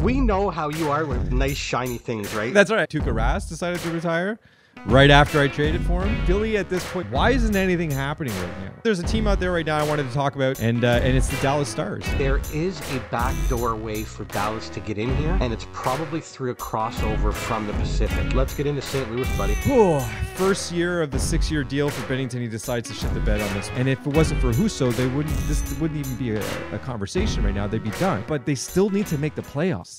We know how you are with nice shiny things, right? That's right. Tuukka Rask decided to retire right after I traded for him. Philly at this point, why isn't anything happening right now? There's a team out there right now I wanted to talk about, and uh, and it's the Dallas Stars. There is a backdoor way for Dallas to get in here, and it's probably through a crossover from the Pacific. Let's get into St. Louis, buddy. Whew. First year of the six-year deal for Binnington, he decides to shit the bed on this. And if it wasn't for Husso, they wouldn't. This wouldn't even be a, a conversation right now. They'd be done. But they still need to make the playoffs.